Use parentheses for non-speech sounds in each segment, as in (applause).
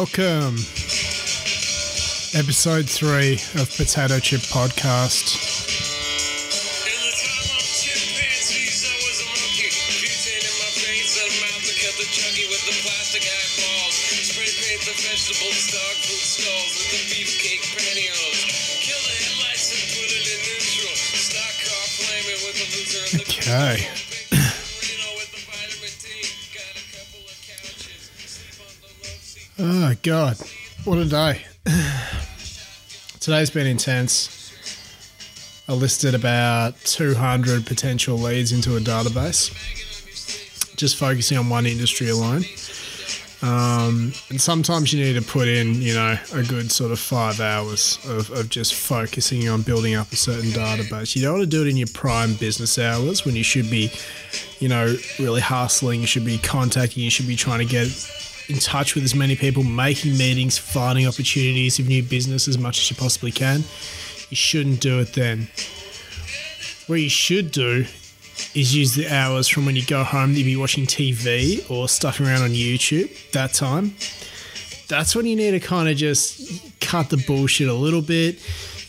Welcome. Episode three of Potato Chip Podcast. Okay. God. What a day. (sighs) Today's been intense. I listed about 200 potential leads into a database, just focusing on one industry alone. Um, and sometimes you need to put in, you know, a good sort of five hours of, of just focusing on building up a certain database. You don't want to do it in your prime business hours when you should be, you know, really hustling. You should be contacting. You should be trying to get in touch with as many people, making meetings, finding opportunities of new business as much as you possibly can. You shouldn't do it then. What you should do is use the hours from when you go home you be watching TV or stuffing around on YouTube, that time. That's when you need to kind of just cut the bullshit a little bit.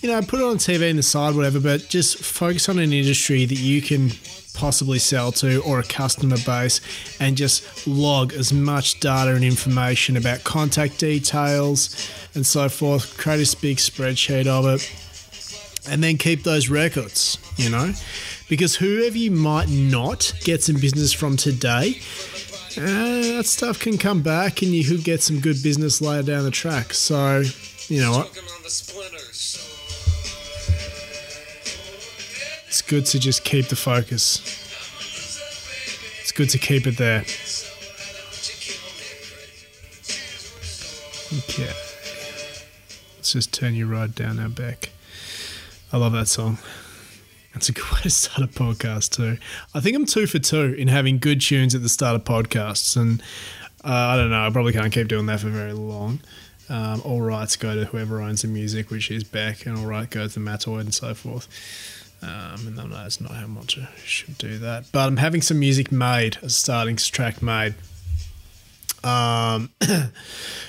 You know, put it on TV in the side, whatever, but just focus on an industry that you can possibly sell to or a customer base and just log as much data and information about contact details and so forth. Create a big spreadsheet of it and then keep those records, you know? Because whoever you might not get some business from today, uh, that stuff can come back and you could get some good business later down the track. So, you know what? It's good to just keep the focus. It's good to keep it there. Okay. Let's just turn you right down now, Beck. I love that song. That's a good (laughs) way to start a podcast too. I think I'm two for two in having good tunes at the start of podcasts, and uh, I don't know. I probably can't keep doing that for very long. Um, all rights go to whoever owns the music, which is Beck, and all right goes to Matoid and so forth. Um, and that's not how much I should do that, but I'm having some music made, a starting track made. Um, (coughs)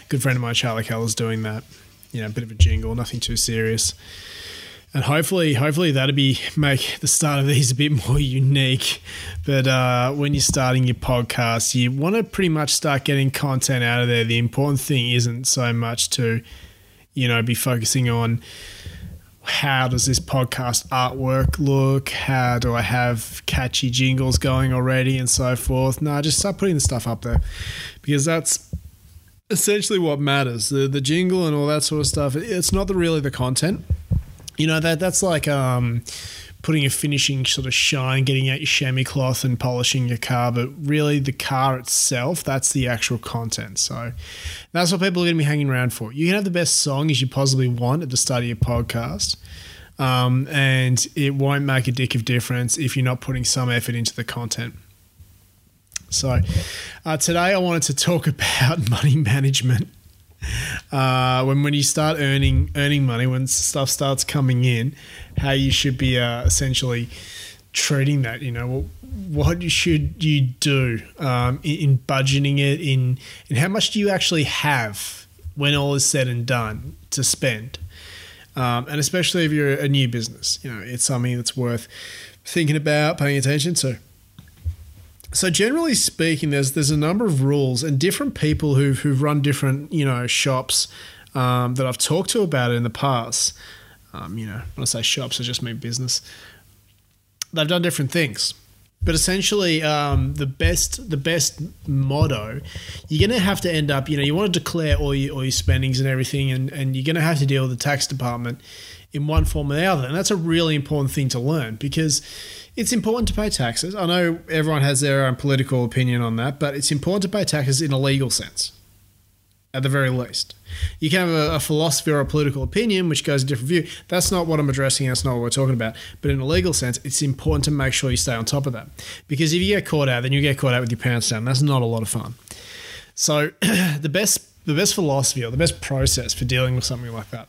good friend of mine, Charlie Keller's doing that. You know, a bit of a jingle, nothing too serious and hopefully hopefully that'll be make the start of these a bit (laughs) more unique but uh, when you're starting your podcast you want to pretty much start getting content out of there the important thing isn't so much to you know be focusing on how does this podcast artwork look? How do i have catchy jingles going already and so forth? No just start putting the stuff up there because that's essentially what matters. The, the jingle and all that sort of stuff it's not the really the content. You know that that's like um, putting a finishing sort of shine, getting out your chamois cloth and polishing your car, but really the car itself, that's the actual content. So that's what people are going to be hanging around for. You can have the best song as you possibly want at the start of your podcast. Um, and it won't make a dick of difference if you're not putting some effort into the content. So, uh, today I wanted to talk (laughs) about money management uh, when when you start earning earning money, when stuff starts coming in, how you should be uh, essentially treating that. You know, what, should you do um, in, in budgeting it? In and how much do you actually have when all is said and done to spend? Um, and especially if you're a new business, you know, it's something that's worth thinking about, paying attention to. So generally speaking, there's there's a number of rules and different people who've who've run different you know shops um, that I've talked to about it in the past. Um, you know, when I say shops, I just mean business. They've done different things, but essentially, um, the best the best motto you're going to have to end up. You know, you want to declare all your all your spendings and everything, and and you're going to have to deal with the tax department in one form or the other, and that's a really important thing to learn because it's important to pay taxes. I know everyone has their own political opinion on that, but it's important to pay taxes in a legal sense, at the very least. You can have a, a philosophy or a political opinion which goes a different view. That's not what I'm addressing. That's not what we're talking about. But in a legal sense, it's important to make sure you stay on top of that. Because if you get caught out, then you get caught out with your pants down. That's not a lot of fun. So (clears throat) the best the best philosophy or the best process for dealing with something like that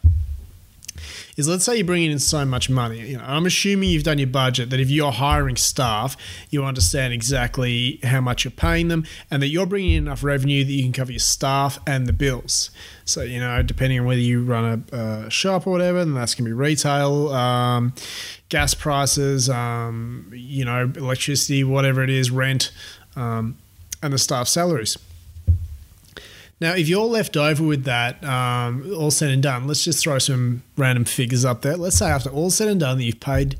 is let's say you're bringing in so much money. You know, I'm assuming you've done your budget that if you're hiring staff, you understand exactly how much you're paying them, and that you're bringing in enough revenue that you can cover your staff and the bills. So you know, depending on whether you run a, shop or whatever, then that's going to be retail, um, gas prices, um, you know, electricity, whatever it is, rent, um, and the staff salaries. Now, if you're left over with that, um, all said and done, let's just throw some random figures up there. Let's say after all said and done that you've paid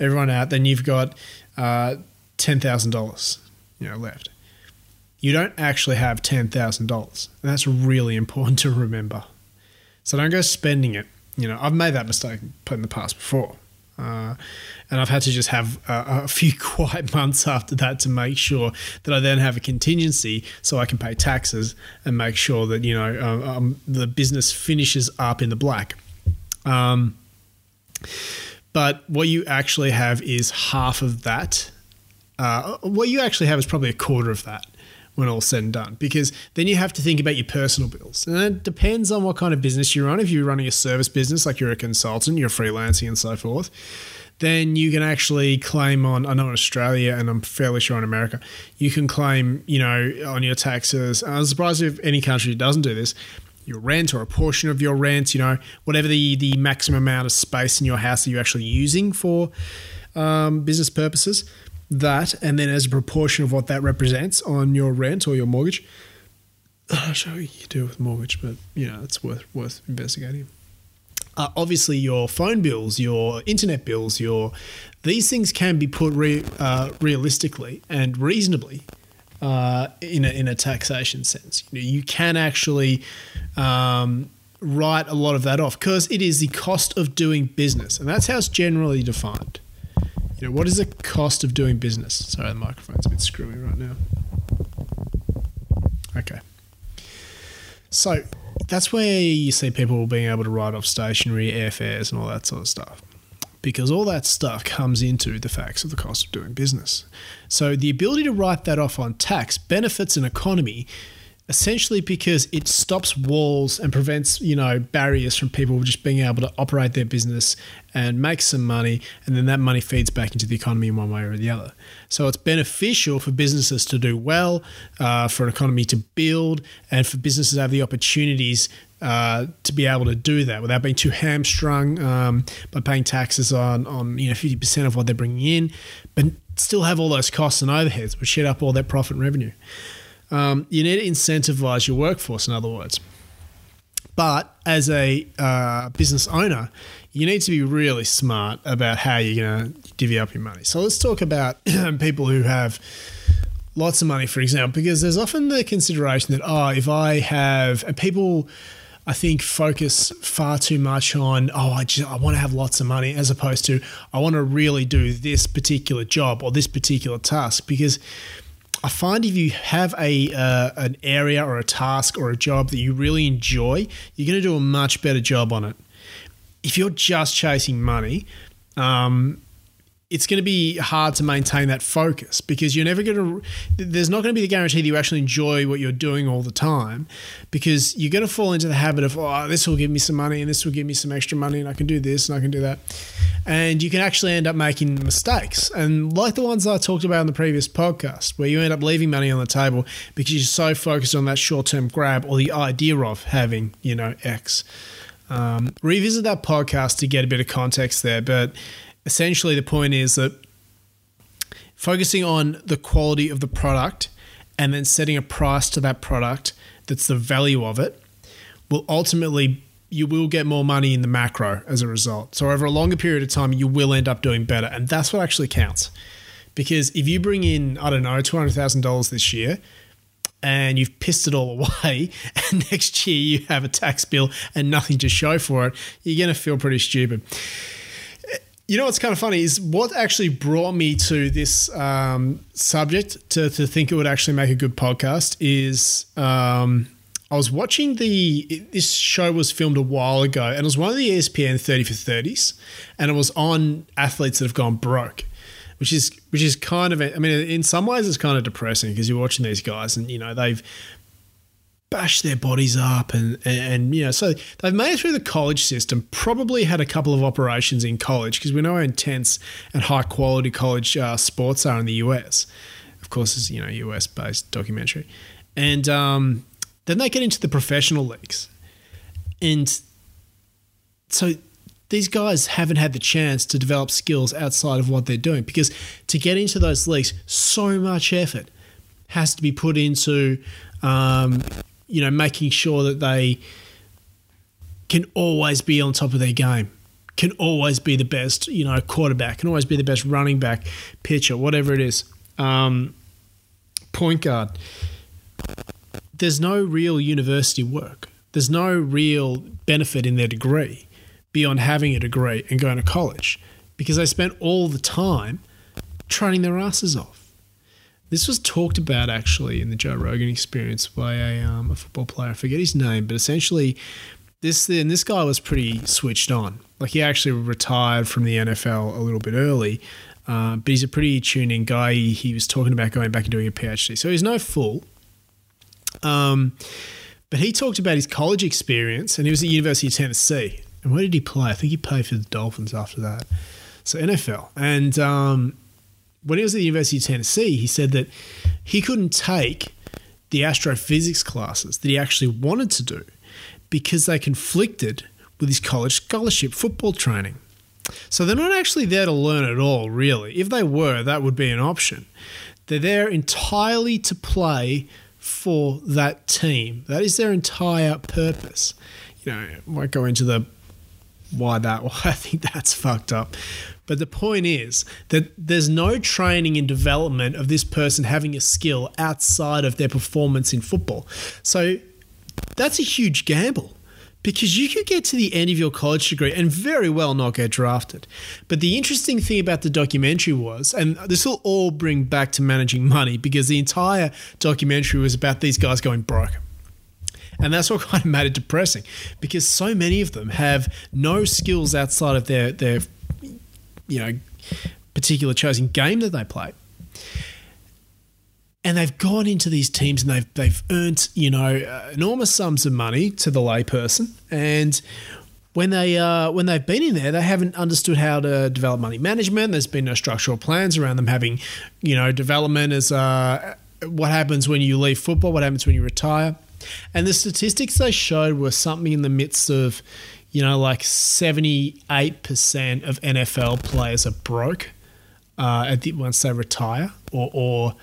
everyone out, then you've got uh, ten thousand dollars, you know, left. You don't actually have ten thousand dollars, and that's really important (laughs) to remember. So don't go spending it. You know, I've made that mistake in the past before. Uh, and I've had to just have a, a, few (laughs) quiet months after that to make sure that I then have a contingency so I can pay taxes and make sure that you know um, um, the business finishes up in the black. Um, but what you actually have is half of that. Uh, what you actually have is probably a quarter of that when all said and done because then you have to think about your personal bills. And it depends on what kind of business you're on if you're running a service business like you're a consultant you're freelancing and so forth then you can actually claim on i know in australia and i'm fairly sure in america you can claim you know on your taxes. I'm surprised if any country doesn't do this your rent or a portion of your rent you know whatever the the maximum amount of space in your house that you're actually using for um, business purposes that, and then as a proportion of what that represents on your rent or your mortgage. I'll show you you do with mortgage, but you know it's worth worth investigating. Uh, obviously, your phone bills, your internet bills, your these things can be put re, uh, realistically and reasonably uh, in a, in a taxation sense. You, know, you can actually um, write a lot of that off because it is the cost of doing business, and that's how it's generally defined. You know, what is the cost of doing business? Sorry, the microphone's a bit screwy right now. Okay. So that's where you see people being able to write off stationery airfares, and all that sort of stuff. Because all that stuff comes into the facts of the cost of doing business. So the ability to write that off on tax benefits an economy essentially because it stops walls and prevents you know barriers from people just being able to operate their business and make some money and then that money feeds back into the economy in one way or the other. So it's beneficial for businesses to do well uh, for an economy to build and for businesses to have the opportunities uh, to be able to do that without being too hamstrung um, by paying taxes on, on you know 50% of what they're bringing in but still have all those costs and overheads which shed up all that profit and revenue um, you need to incentivize your workforce, in other words. But as a uh, business owner, you need to be really smart about how you're going to divvy up your money. So let's talk about (clears throat) people who have lots of money, for example, because there's often the consideration that, oh, if I have, people, I think, focus far too much on, oh, I just, I want to have lots of money, as opposed to, I want to really do this particular job or this particular task. Because I find if you have a uh, an area or a task or a job that you really enjoy, you're going to do a much better job on it. If you're just chasing money, um, it's going to be hard to maintain that focus because you're never going to there's not going to be the guarantee that you actually enjoy what you're doing all the time because you're going to fall into the habit of oh this will give me some money and this will give me some extra money and I can do this and I can do that. And you can actually end up making mistakes. And like the ones I talked about in the previous podcast where you end up leaving money on the table because you're so focused on that short-term grab or the idea of having you know X. Um, revisit that podcast to get a bit of context there but essentially the point is that focusing on the quality of the product and then setting a price to that product that's the value of it will ultimately you will get more money in the macro as a result. So over a longer period of time you will end up doing better and that's what actually counts. Because if you bring in I don't know $200,000 this year and you've pissed it all (laughs) away and next year you have a tax bill and nothing to show for it, you're going to feel pretty stupid. You know what's kind of funny is what actually brought me to this um, subject to, to think it would actually make a good podcast is um, I was watching the this show was filmed a while ago and it was one of the ESPN 30 for 30s and it was on athletes that have gone broke which is which is kind of I mean in some ways it's kind of depressing because you're watching these guys and you know they've bash their bodies up and, and, you know so they've made it through the college system probably had a couple of operations in college because we know how intense and high quality college uh, sports are in the us of course it's you know us based documentary. And um, then they get into the professional leagues. And so these guys haven't had the chance to develop skills outside of what they're doing because to get into those leagues so much effort has to be put into um, you know, making sure that they can always be on top of their game, can always be the best, you know, quarterback, can always be the best running back, pitcher, whatever it is, um, point guard. There's no real university work. There's no real benefit in their degree beyond having a degree and going to college because they spent all the time training their asses off. This was talked about actually in the Joe Rogan experience by a, um, a football player. I forget his name, but essentially, this and this guy was pretty switched on. Like he actually retired from the NFL a little bit early, uh, but he's a pretty tuned in guy. He, he, was talking about going back and doing a PhD, so he's no fool. Um, but he talked about his college experience, and he was at the University of Tennessee. And where did he play? I think he played for the Dolphins after that. So NFL, and um, when he was at the University of Tennessee, he said that he couldn't take the astrophysics classes that he actually wanted to do because they conflicted with his college scholarship football training. So they're not actually there to learn at all, really. If they were, that would be an option. They're there entirely to play for that team. That is their entire purpose. You know, I won't go into the why that (laughs) why I think that's fucked up. But the point is that there's no training and development of this person having a skill outside of their performance in football. So that's a huge gamble because you could get to the end of your college degree and very well not get drafted. But the interesting thing about the documentary was, and this will all bring back to managing money because the entire documentary was about these guys going broke. And that's what (laughs) kind of made it depressing because so many of them have no skills outside of their, their you know particular chosen game that they play. And they've gone into these teams and they've they've earned you know enormous sums of money to the layperson, and when they uh, when they've been in there, they haven't understood how to develop money management. There's been no structural plans around them having you know development as uh, what happens when you leave football, what happens when you retire, and the statistics they showed were something in the midst of you know, like 78% of NFL players are broke uh, at the, once they retire or, or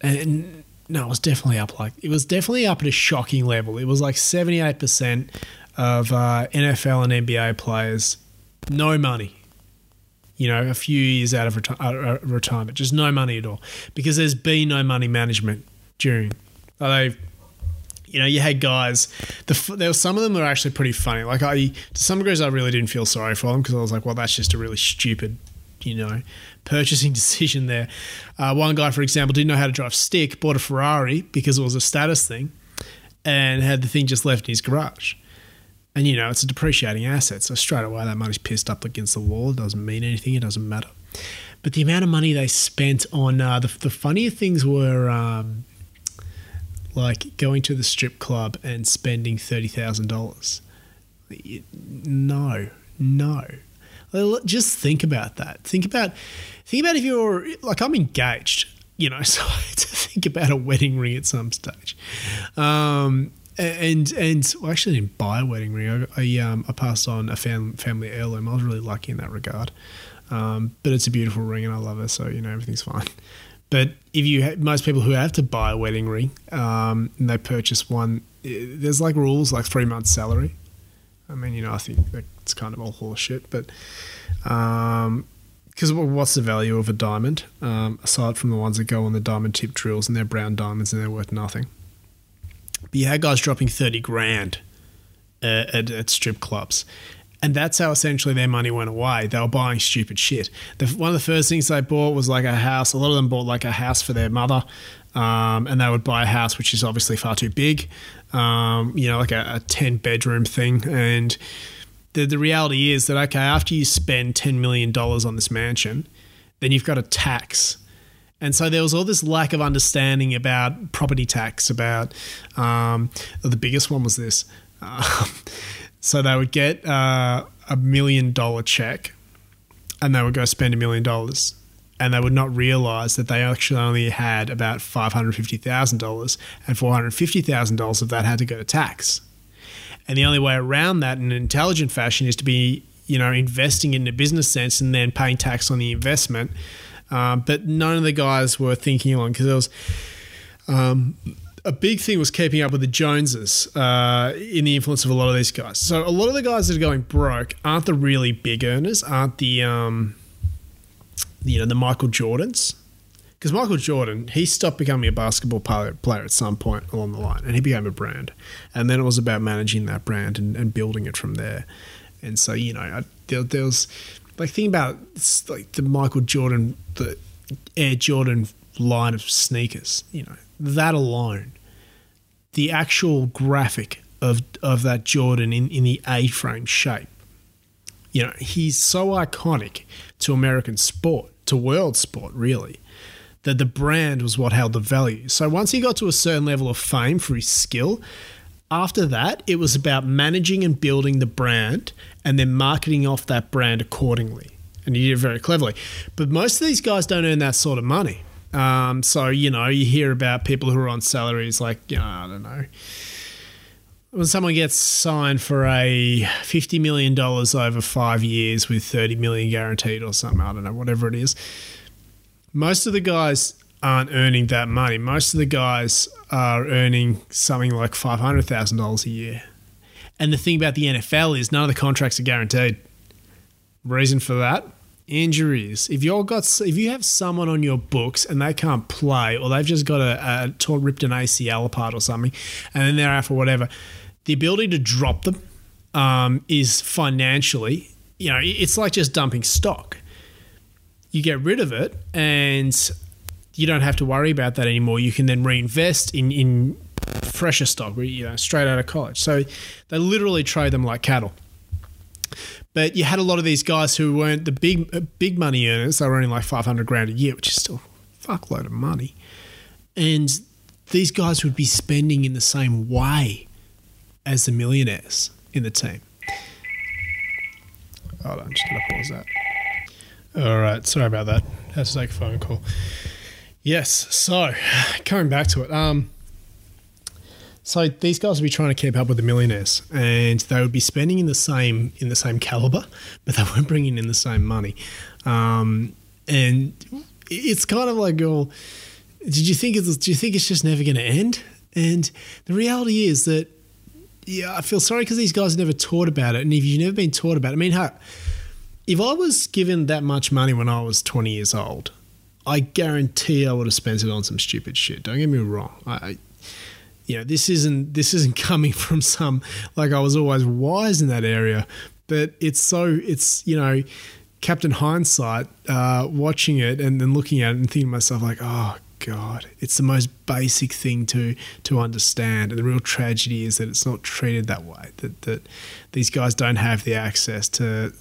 and no, it was definitely up like, it was definitely up at a shocking level. It was like 78% of uh, NFL and NBA players, no money. You know, a few years out of reti- uh, retirement, just no money at all, because there's been no money management during. They've you know, you had guys. The, there were some of them that were actually pretty funny. Like I, to some degrees, I really didn't feel sorry for them because I was like, well, that's just a really stupid, you know, purchasing (laughs) decision there. Uh, one guy, for example, didn't know how to drive stick, bought a Ferrari because it was a status thing, and had the thing just left in his garage. And you know, it's a depreciating asset, so straight away that money's pissed up against the wall. It doesn't mean anything. It doesn't matter. But the amount of money they spent on uh, the, the funnier things were. Um, like going to the strip club and spending thirty thousand dollars. No, no. Just think about that. Think about think about if you're like I'm engaged, you know, (laughs) so I had to think about a wedding ring at some stage. Um, and and well, I actually didn't buy a wedding ring. I I, um, I passed on a fam- family heirloom. I was really lucky in that regard. Um, but it's a beautiful ring, and I love her, so you know everything's fine. But if you ha- most people who have to buy a wedding ring um, and they purchase one, there's like rules like three months salary. I mean, you know, I think it's kind of all horseshit, but because um, what's the value of a diamond um, aside from the ones that go on the diamond tip drills and they're brown diamonds and they're worth nothing? But you had guys dropping thirty grand uh, at, at strip clubs, and that's how essentially their money went away. They were buying stupid shit. The, one of the first things they bought was like a house. A lot of them bought like a house for their mother, um, and they would buy a house which is obviously far too big, um, you know, like a, a 10 bedroom thing. And the, the reality is that, okay, after you spend $10 million on this mansion, then you've got a tax And so there was all this lack of understanding about property tax. About um, the biggest one was this. (laughs) Um, so they would get uh, a million dollar check, and they would go spend a million dollars, and they would not realize that they actually only had about five hundred fifty thousand dollars, and four hundred fifty thousand dollars of that had to go to tax. And the only way around that in an intelligent fashion is to be, you know, investing in a business sense and then paying tax on the investment. Um, but none of the guys were thinking along because there was um, a big thing was keeping up with the Joneses uh, in the influence of a lot of these guys. So a lot of the guys that are going broke aren't the really big earners, aren't the um, you know the Michael Jordans. Because Michael Jordan, he stopped becoming a basketball player, at some point along the line, and he became a brand. And then it was about managing that brand and, and building it from there. And so you know, I, there, there was like think about like the Michael Jordan, the Air Jordan line of sneakers. You know that alone, the actual graphic of of that Jordan in in the A frame shape. You know he's so iconic to American sport, to world sport, really. That the brand was what held the value. So once he got to a certain level of fame for his skill, after that, it was about managing and building the brand and then marketing off that brand accordingly. And he did it very cleverly. But most of these guys don't earn that sort of money. Um, so, you know, you hear about people who are on salaries like, you know, I don't know. When someone gets signed for a $50 million over five years with 30 million guaranteed or something, I don't know, whatever it is, most of the guys aren't earning that money. Most of the guys are earning something like $500,000 a year. And the thing about the NFL is none of the contracts are guaranteed. Reason for that? Injuries. If you've got, if you have someone on your books and they can't play, or they've just got a, a torn, ripped an ACL apart or something, and then they're out for whatever, the ability to drop them um, is financially, you know, it's like just dumping stock. You get rid of it, and you don't have to worry about that anymore. You can then reinvest in in fresher stock, you know, straight out of college. So they literally trade them like cattle. But you had a lot of these guys who weren't the big uh, big money earners. They were earning like five hundred grand a year, which is still a fuckload of money. And these guys would be spending in the same way as the millionaires in the team. Hold on, just gonna pause that. All right, sorry about that. Had to take a phone call. Yes, so (sighs) coming back to it, um, so these guys would be trying to keep up with the millionaires, and they would be spending in the same in the same caliber, (laughs) but they weren't bringing in the same money. Um, and it's kind of like, oh, did you think it's do you think it's just never going to end? And the reality is that, yeah, I feel sorry because these guys never taught about it, and if you've never been taught about it, I mean, how, if I was given that much money when I was twenty years old, I guarantee I would have spent it on some stupid shit. Don't get me wrong. I you know, this isn't this isn't (laughs) coming from some like I was always wise in that area, but it's so it's you know, Captain Hindsight, uh, watching it and then looking at it and thinking to myself like, oh God, it's the most basic thing to to understand, and the real tragedy is that it's not treated that way. That that these guys don't have the access to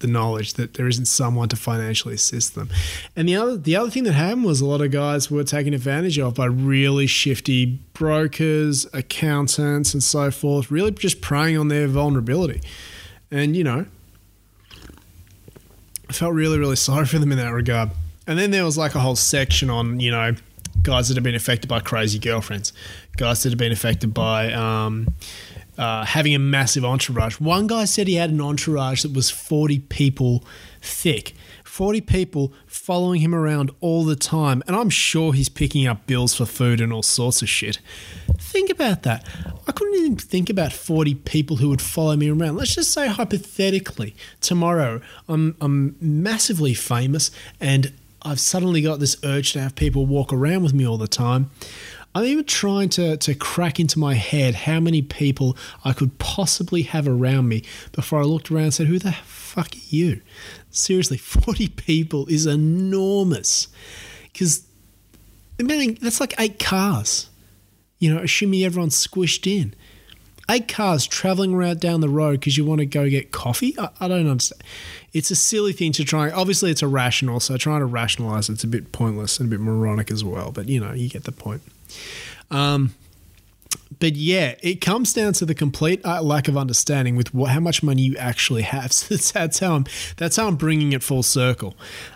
the knowledge that there isn't someone to financially assist them. And the other the other thing that happened was a lot of guys were taken advantage of by really shifty brokers, accountants, and so forth, really just preying on their vulnerability. And you know, I felt really, really sorry for them in that regard. And then there was like a whole section on, you know, guys that have been affected by crazy girlfriends, guys that have been affected by um, uh, having a massive entourage. One guy said he had an entourage that was 40 people thick. 40 people following him around all the time. And I'm sure he's picking up bills for food and all sorts of shit. Think about that. I couldn't even think about 40 people who would follow me around. Let's just say, hypothetically, tomorrow I'm, I'm massively famous and I've suddenly got this urge to have people walk around with me all the time. I'm even trying to, to crack into my head how many people I could possibly have around me before I looked around and said, Who the fuck are you? Seriously, (laughs) 40 people is enormous. Because, I that's like eight cars. You know, assuming everyone's squished in. eight cars traveling around down the road because you want to go get coffee. I, I don't understand. It's a silly thing to try. Obviously, it's irrational, so trying to rationalize it's a bit pointless and a bit moronic as well. But you know, you get the point. Um, but yeah, it comes down to the complete uh, lack of understanding with what, how much money you actually have. (laughs) So that's, that's how I'm. That's how I'm bringing it full circle.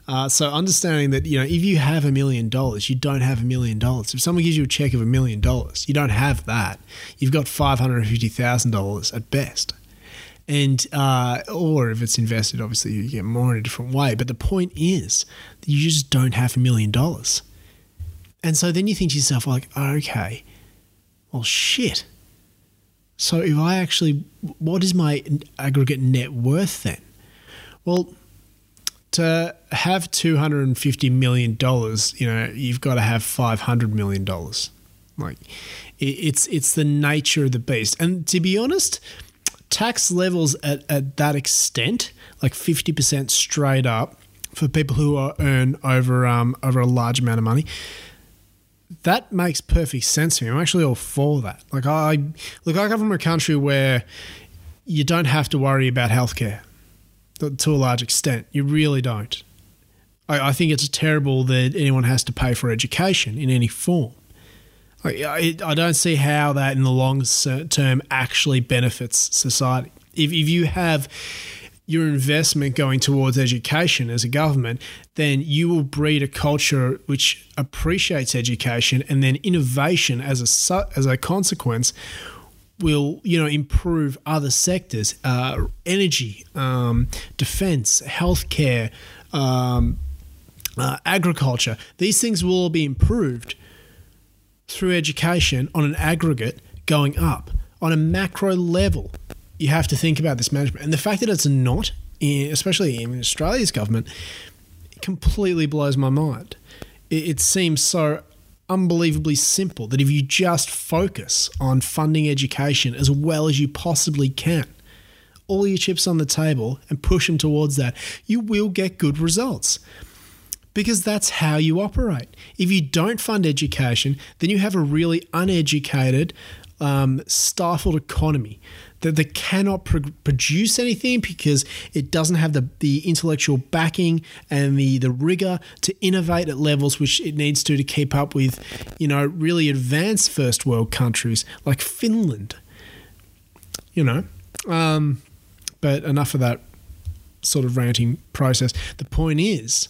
Uh, so understanding that you know, if you have a million dollars, you don't have a million dollars. If someone gives you a check of a million dollars, you don't have that. You've got five hundred fifty thousand dollars at best. And uh, or if it's invested, obviously you get more in a different way. But the point is, you just don't have a million dollars. And so then you think to yourself, like, okay, well, shit. So if I actually, what is my aggregate net worth then? Well, to have two hundred and fifty million dollars, you know, you've got to have five hundred million dollars. Like, it's it's the nature of the beast. And to be honest, tax levels at, at that extent, like fifty percent straight up, for people who are, earn over um over a large amount of money, that makes perfect sense to me. I'm actually all for that. Like I look, I come from a country where you don't have to worry about healthcare to a large extent. You really don't. I, I think it's terrible that anyone has to pay for education in any form. I, I, I don't see how that in the long term actually benefits society. If, if you have your investment going towards education as a government, then you will breed a culture which appreciates education, and then innovation as a as a consequence will you know improve other sectors, uh, energy, um, defense, healthcare, um, uh, agriculture. These things will all be improved through education on an aggregate going up on a macro level you have to think about this management. And the fact that it's not, especially in Australia's government, completely blows my mind. It, seems so unbelievably simple that if you just focus on funding education as well as you possibly can, all your chips on the table and push them towards that, you will get good results. Because that's how you operate. If you don't fund education, then you have a really uneducated, um, stifled economy that they cannot pr- produce anything because it doesn't have the, the intellectual backing and the, the rigor to innovate at levels which it needs to to keep up with, you know, really advanced first world countries like Finland. You know, um, but enough of that sort of ranting process. The point is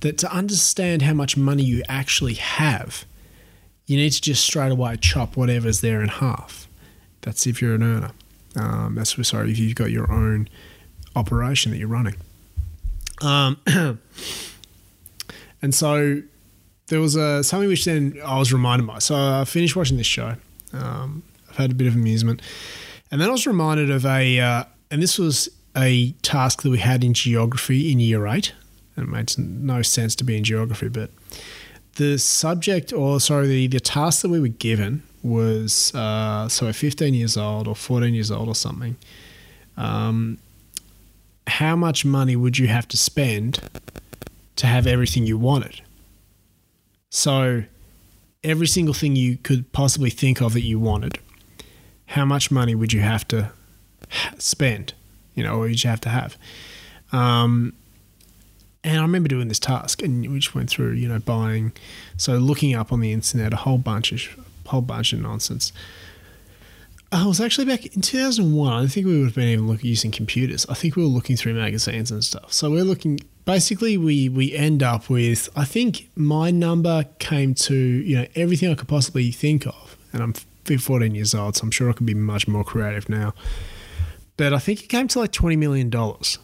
that to understand how much money you actually have, you need to just straight away chop whatever's there in half. That's if you're an earner. Um, that's sorry if you've got your own operation that you're running. Um, (clears throat) and so there was a, something which then I was reminded by. So I finished watching this show. Um, I've had a bit of amusement, and then I was reminded of a, uh, and this was a task that we had in geography in year eight. And it makes no sense to be in geography, but the subject, or sorry, the, the task that we were given was uh, so 15 years old or 14 years old or something. Um, how much money would you have to spend to have everything you wanted? So, every single thing you could possibly think of that you wanted, how much money would you have to spend? You know, or would you have to have? Um, and I remember doing this task, and we just went through, you know, buying, so looking up on the internet a whole bunch of whole bunch of nonsense. I was actually back in 2001. I think we would have been even looking using computers. I think we were looking through magazines and stuff. So we're looking. Basically, we we end up with. I think my number came to you know everything I could possibly think of, and I'm 14 years old, so I'm sure I could be much more creative now. But I think it came to like 20 million dollars.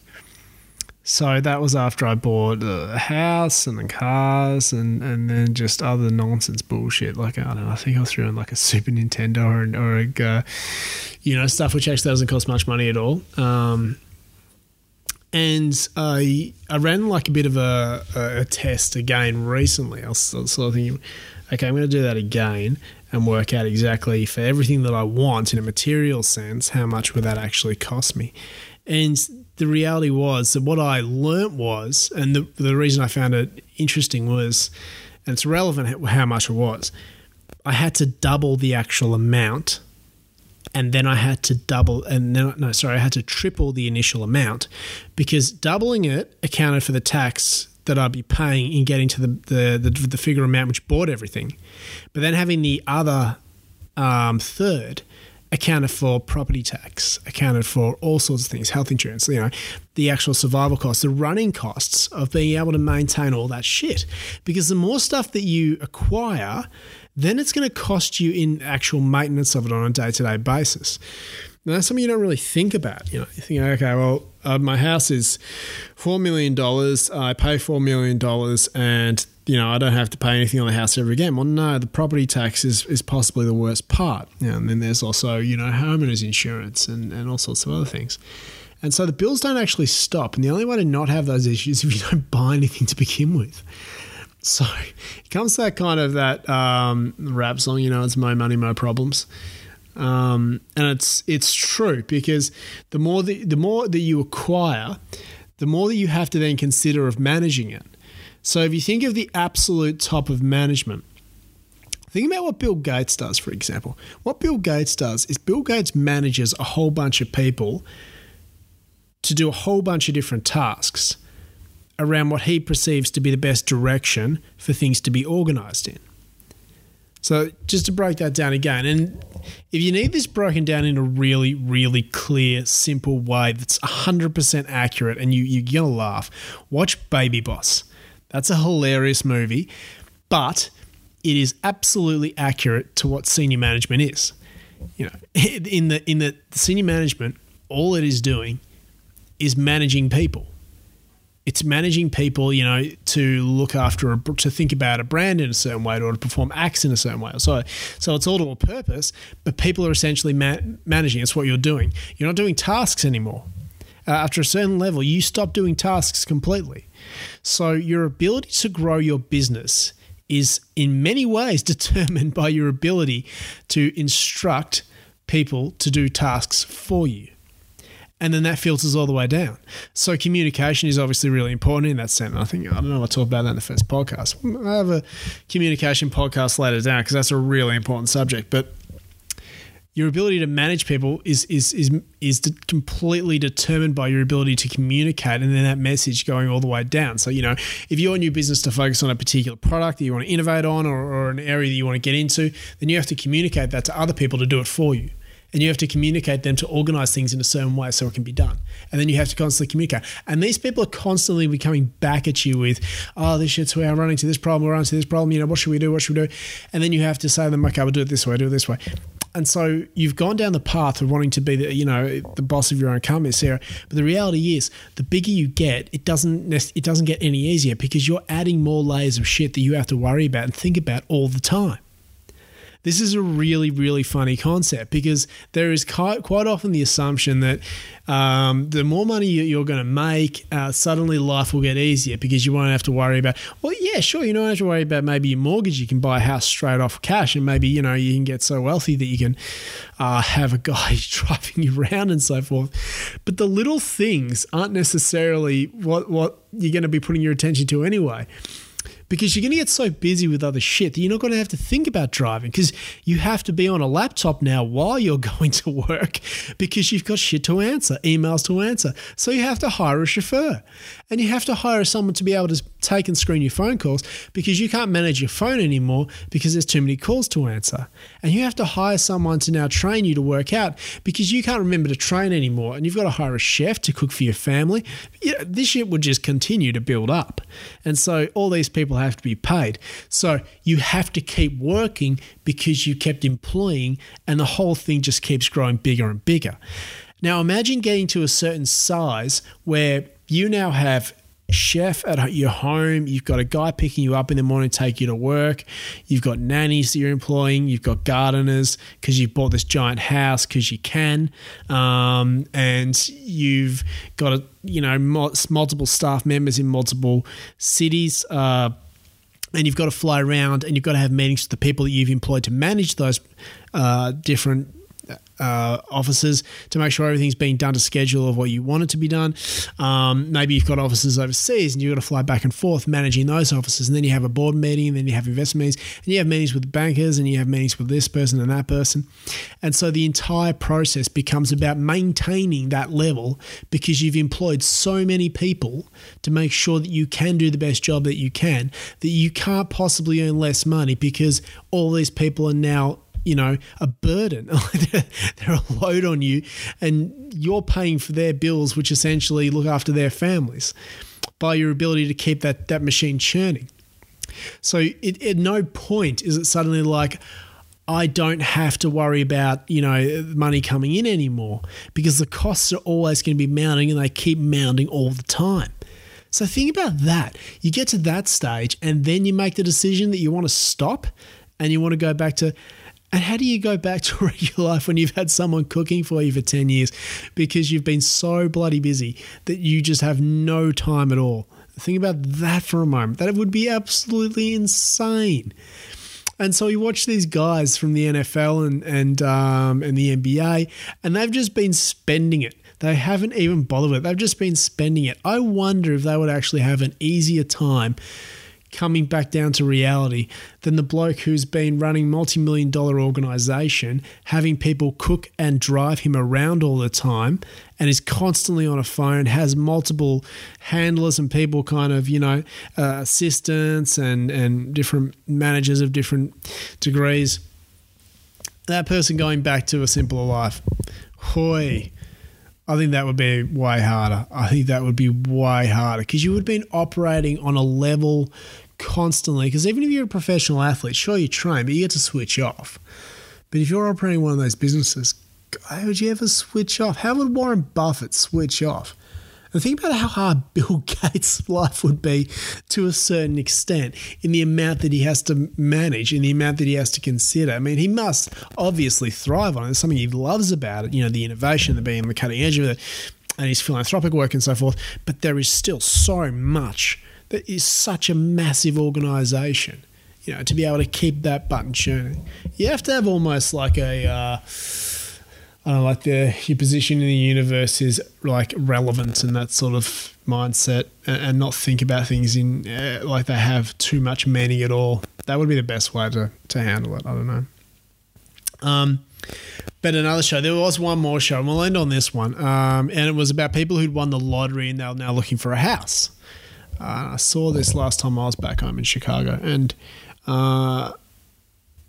So that was after I bought a house and the cars and, and then just other nonsense bullshit. Like, I don't know, I think I threw in like a Super Nintendo or, or a, uh, you know, stuff which actually doesn't cost much money at all. Um, and I, I ran like a bit of a, a test again recently. I was sort of thinking, okay, I'm going to do that again and work out exactly for everything that I want in a material sense, how much would that actually cost me? And the reality was that what I learnt was, and the, the reason I found it interesting was, and it's relevant how much it was, I had to double the actual amount and then I had to double, and then no, sorry, I had to triple the initial amount because doubling it accounted for the tax that I'd be paying in getting to the the, the, the figure amount which bought everything, but then having the other um, third accounted for property tax, accounted for all sorts of things, health insurance, you know, the actual survival costs, the running costs of being able to maintain all that shit. Because the more stuff that you acquire, then it's going to cost you in actual maintenance of it on a day to day basis. Now, that's something you don't really think about. You know, you think, okay, well, uh, my house is $4 million. I pay $4 million and you know, I don't have to pay anything on the house ever again. Well, no, the property tax is, is possibly the worst part. and then there's also, you know, homeowners insurance and, and all sorts of other things. And so the bills don't actually stop. And the only way to not have those issues is if you don't (laughs) buy anything to begin with. So it comes to that kind of that um, rap song, you know, it's my money, my problems. Um, and it's it's true because the more that, the more that you acquire, the more that you have to then consider of managing it. So if you think of the absolute top of management, think about what Bill Gates does, for example. What Bill Gates does is Bill Gates manages a whole bunch of people to do a whole bunch of different tasks around what he perceives to be the best direction for things to be organized in. So, just to break that down again, and if you need this broken down in a really, really clear, simple way that's 100% accurate and you, you're going to laugh, watch Baby Boss. That's a hilarious movie, but it is absolutely accurate to what senior management is. You know, (laughs) in the in the senior management, all it is doing is managing people. It's managing people, you know, to look after, a, to think about a brand in a certain way, or to perform acts in a certain way. So, so it's all to a purpose, but people are essentially ma- managing. It's what you're doing. You're not doing tasks anymore. Uh, after a certain level, you stop doing tasks completely. So, your ability to grow your business is in many ways (laughs) determined by your ability to instruct people to do tasks for you. And then that filters all the way down. So communication is obviously really important in that sense. I think I don't know if I talked about that in the first podcast. I have a communication podcast later down because that's a really important subject. But your ability to manage people is is is is completely determined by your ability to communicate and then that message going all the way down. So you know, if you want your business to focus on a particular product that you want to innovate on or, or an area that you want to get into, then you have to communicate that to other people to do it for you. And you have to communicate them to organize things in a certain way so it can be done. And then you have to constantly communicate. And these people are constantly coming back at you with, oh, this shit's where I'm running to this problem, we're running to this problem, you know, what should we do? What should we do? And then you have to say to them, okay, we'll do it this way, do it this way and so you've gone down the path of wanting to be the you know the boss of your own company, Sarah. But the reality is, the bigger you get, it doesn't it doesn't get any easier because you're adding more layers of shit that you have to worry about and think about all the time. This is a really, really funny concept because there is quite, often the assumption that um, the more money you're going to make, uh, suddenly life will get easier because you won't have to worry about, well, yeah, sure, you don't have to worry about maybe your mortgage. You can buy a house straight off cash and maybe, you know, you can get so wealthy that you can uh, have a guy (laughs) driving you around and so forth. But the little things aren't necessarily what, what you're going to be putting your attention to anyway because you're going to get so busy with other shit that you're not going to have to think about driving because you have to be on a laptop now while you're (laughs) going to work because you've got shit to answer, emails to answer. So you have to hire a chauffeur and you have to hire someone to be able to take and screen your phone calls because you can't manage your phone anymore because there's too many calls to answer. And you have to hire someone to now train you to work out because you can't remember to train anymore and you've got to hire a chef to cook for your family. this shit would just continue to build up. And so all these people have to be paid. So you have to keep working because you kept employing and the whole thing just keeps growing bigger and bigger. Now imagine getting to a certain size where you now have chef at your home. You've got a guy picking you up in the morning, to take you to work. You've got nannies that you're employing. You've got gardeners because you've bought this giant house because you can, um, and you've got a you know multiple staff members in multiple cities. Uh, and you've got to fly around and you've got to have meetings with the people that you've employed to manage those uh, different uh, offices to make sure everything's being done to schedule of what you want it to be done. Um, maybe you've got offices overseas and you've got to fly back and forth managing those offices. And then you have a board meeting, and then you have investment meetings, and you have meetings with bankers, and you have meetings with this person and that person. And so the entire process becomes about maintaining that level because you've employed so many people to make sure that you can do the best job that you can, that you can't possibly earn less money because all these people are now you know, a burden. (laughs) They're a load on you, and you're paying for their bills, which essentially look after their families by your ability to keep that, that machine churning. So it, at no point is it suddenly like, I don't have to worry about, you know, money coming in anymore because the costs are always going to be mounting and they keep mounting all the time. So think about that. You get to that stage and then you make the decision that you want to stop and you want to go back to and how do you go back to (laughs) regular life when you've had someone cooking for you for 10 years because you've been so bloody busy that you just have no time at all? Think about that for a moment. That would be absolutely insane. And so you watch these guys from the NFL and and um, and the NBA, and they've just been spending it. They haven't even bothered with it. They've just been spending it. I wonder if they would actually have an easier time coming back down to reality than the bloke who's been running multi-million dollar organization having people cook and drive him around all the time and is constantly on a phone has multiple handlers and people kind of you know uh, assistants and and different managers of different degrees that person going back to a simpler life hoy I think that would be way harder. I think that would be way harder because you would have been operating on a level constantly. Because even if you're a professional athlete, sure you train, but you get to switch off. But if you're operating one of those businesses, how would you ever switch off? How would Warren Buffett switch off? And think about how hard (laughs) Bill Gates' life would be to a certain extent in the amount that he has to manage, in the amount that he has to consider. I mean, he must obviously thrive on it. It's something he loves about it, you know, the innovation, the being on the cutting edge of it, and his philanthropic work and so forth. But there is still so much that is such a massive organization. You know, to be able to keep that button churning, you have to have almost like a, uh, I don't know, like the your position in the universe is like relevant and that sort of mindset, and, and not think about things in uh, like they have too much meaning at all. That would be the best way to to handle it. I don't know. Um, but another show, there was one more show, and we'll end on this one. Um, and it was about people who'd won the lottery and they were now looking for a house. Uh, I saw this last time I was back home in Chicago, and uh,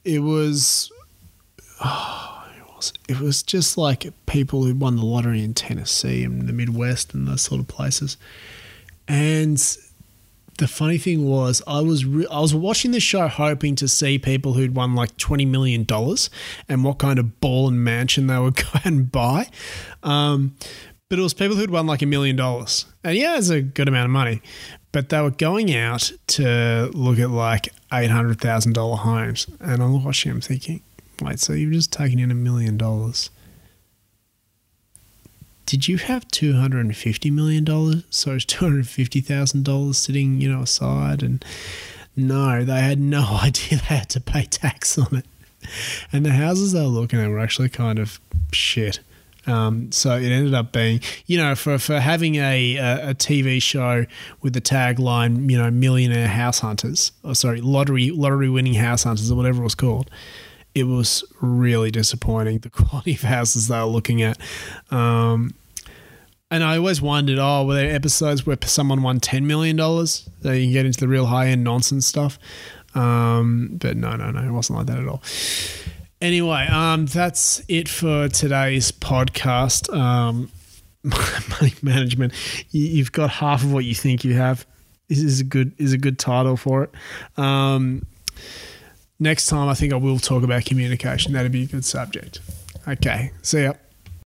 it was. (sighs) Oh, it was it was just like people who won the lottery in Tennessee and the Midwest and those sort of places, and the funny thing was I was re- I was watching the show hoping to see people who'd won like twenty million dollars and what kind of ball and mansion they would (laughs) go and buy. Um, but it was people who'd won like a million dollars. And yeah, it's a good amount of money. But they were going out to look at like $800,000 homes. And I'm watching them thinking, wait, so you've just taken in a million dollars. Did you have $250 million? So it's $250,000 sitting, you know, aside. And no, they had no (laughs) idea they had to pay tax on it. And the houses they were looking at were actually kind of shit. Um, so it ended up being, you know, for, for having a, a, a TV show with the tagline, you know, millionaire house hunters, or sorry, lottery lottery winning house hunters, or whatever it was called. It was really disappointing (laughs) the quality of houses they were looking at. Um, and I always wondered, oh, were there episodes where someone won ten million dollars? So you can get into the real high end nonsense stuff. Um, but no, no, no, it wasn't like that at all. Anyway, um, that's it for today's podcast. Um, (laughs) money management. You, have got half of what you think you have. This is a good is a good title for it. Um, next time, I think I will talk about communication. That'd be a good subject. Okay, see ya.